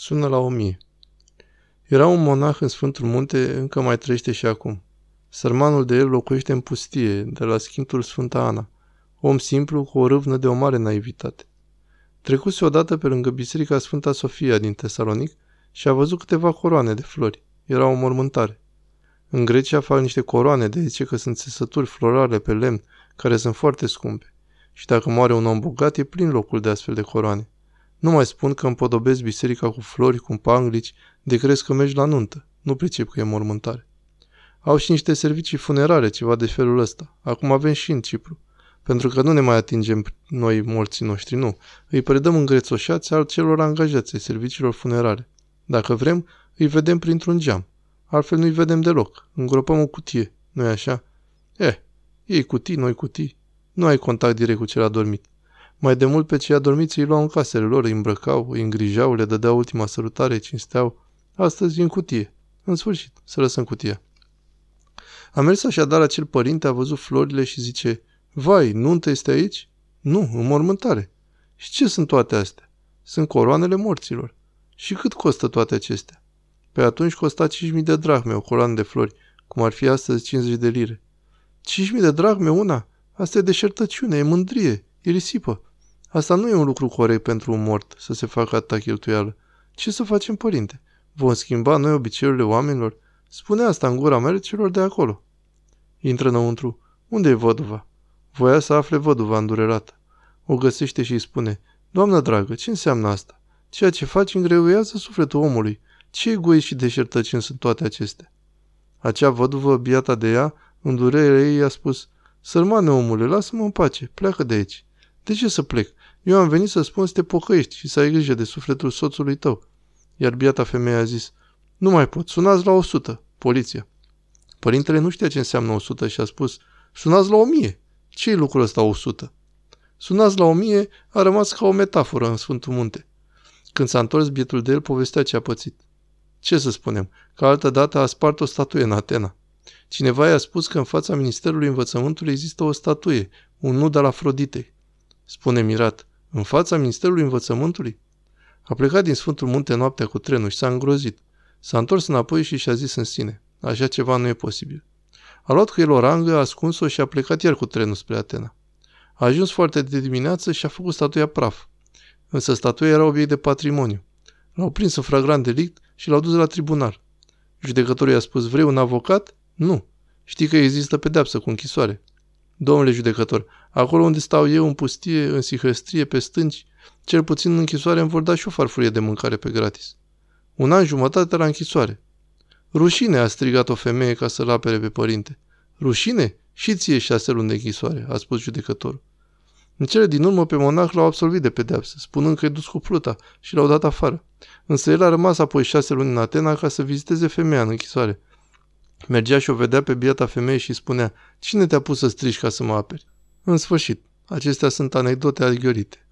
Sună la o mie. Era un monah în Sfântul Munte, încă mai trăiește și acum. Sărmanul de el locuiește în pustie, de la Sfintul Sfânta Ana. Om simplu, cu o râvnă de o mare naivitate. Trecuse odată pe lângă Biserica Sfânta Sofia din Tesalonic și a văzut câteva coroane de flori. Era o mormântare. În Grecia fac niște coroane de ce că sunt țesături florale pe lemn, care sunt foarte scumpe. Și dacă moare un om bogat, e plin locul de astfel de coroane. Nu mai spun că împodobesc biserica cu flori, cu panglici, de crezi că mergi la nuntă. Nu pricep că e mormântare. Au și niște servicii funerare, ceva de felul ăsta. Acum avem și în Cipru. Pentru că nu ne mai atingem noi morții noștri, nu. Îi predăm îngrețoșați al celor angajați ai serviciilor funerare. Dacă vrem, îi vedem printr-un geam. Altfel nu-i vedem deloc. Îngropăm o cutie. nu e așa? Eh, ei cutii, noi cutii. Nu ai contact direct cu cel adormit. Mai de mult pe cei adormiți îi luau în casele lor, îi îmbrăcau, îi îngrijau, le dădeau ultima sărutare, cinsteau. Astăzi în cutie. În sfârșit, să lăsăm cutia. A mers așadar acel părinte, a văzut florile și zice, Vai, nuntă este aici? Nu, înmormântare. Și ce sunt toate astea? Sunt coroanele morților. Și cât costă toate acestea? Pe atunci costa 5.000 de drahme o coloană de flori, cum ar fi astăzi 50 de lire. 5.000 de drahme una? Asta e deșertăciune, e mândrie, e risipă. Asta nu e un lucru corect pentru un mort, să se facă atâta cheltuială. Ce să facem, părinte? Vom schimba noi obiceiurile oamenilor? Spune asta în gura mea celor de acolo. Intră înăuntru. Unde e văduva? Voia să afle văduva îndurerată. O găsește și îi spune, Doamnă dragă, ce înseamnă asta? Ceea ce faci îngreuiază sufletul omului. Ce egoist și deșertăciuni sunt toate acestea? Acea văduvă, biata de ea, în durerea ei, i-a spus, Sărmane omule, lasă-mă în pace, pleacă de aici. De ce să plec? Eu am venit să spun să te pocăiești și să ai grijă de sufletul soțului tău. Iar biata femeie a zis, nu mai pot, sunați la 100, poliția. Părintele nu știa ce înseamnă 100 și a spus, sunați la 1000. Ce-i lucrul ăsta 100? Sunați la 1000 a rămas ca o metaforă în Sfântul Munte. Când s-a întors bietul de el, povestea ce a pățit. Ce să spunem, că altă dată a spart o statuie în Atena. Cineva i-a spus că în fața Ministerului Învățământului există o statuie, un nud al Afroditei. Spune mirat, în fața Ministerului Învățământului? A plecat din Sfântul Munte noaptea cu trenul și s-a îngrozit. S-a întors înapoi și și-a zis în sine, așa ceva nu e posibil. A luat cu el o rangă, a ascuns-o și a plecat iar cu trenul spre Atena. A ajuns foarte de dimineață și a făcut statuia praf. Însă statuia era obiect de patrimoniu. L-au prins în flagrant delict și l-au dus la tribunal. Judecătorul i-a spus, vrei un avocat? Nu. Știi că există pedeapsă cu închisoare. Domnule judecător, acolo unde stau eu în pustie, în sihăstrie, pe stânci, cel puțin în închisoare îmi vor da și o farfurie de mâncare pe gratis. Un an jumătate la închisoare. Rușine, a strigat o femeie ca să-l apere pe părinte. Rușine? Și ție șase luni de închisoare, a spus judecătorul. În cele din urmă pe monah l-au absolvit de pedeapsă, spunând că e dus cu pluta și l-au dat afară. Însă el a rămas apoi șase luni în Atena ca să viziteze femeia în închisoare. Mergea și o vedea pe biata femeie și spunea, cine te-a pus să strici ca să mă aperi? În sfârșit, acestea sunt anecdote alghiorite.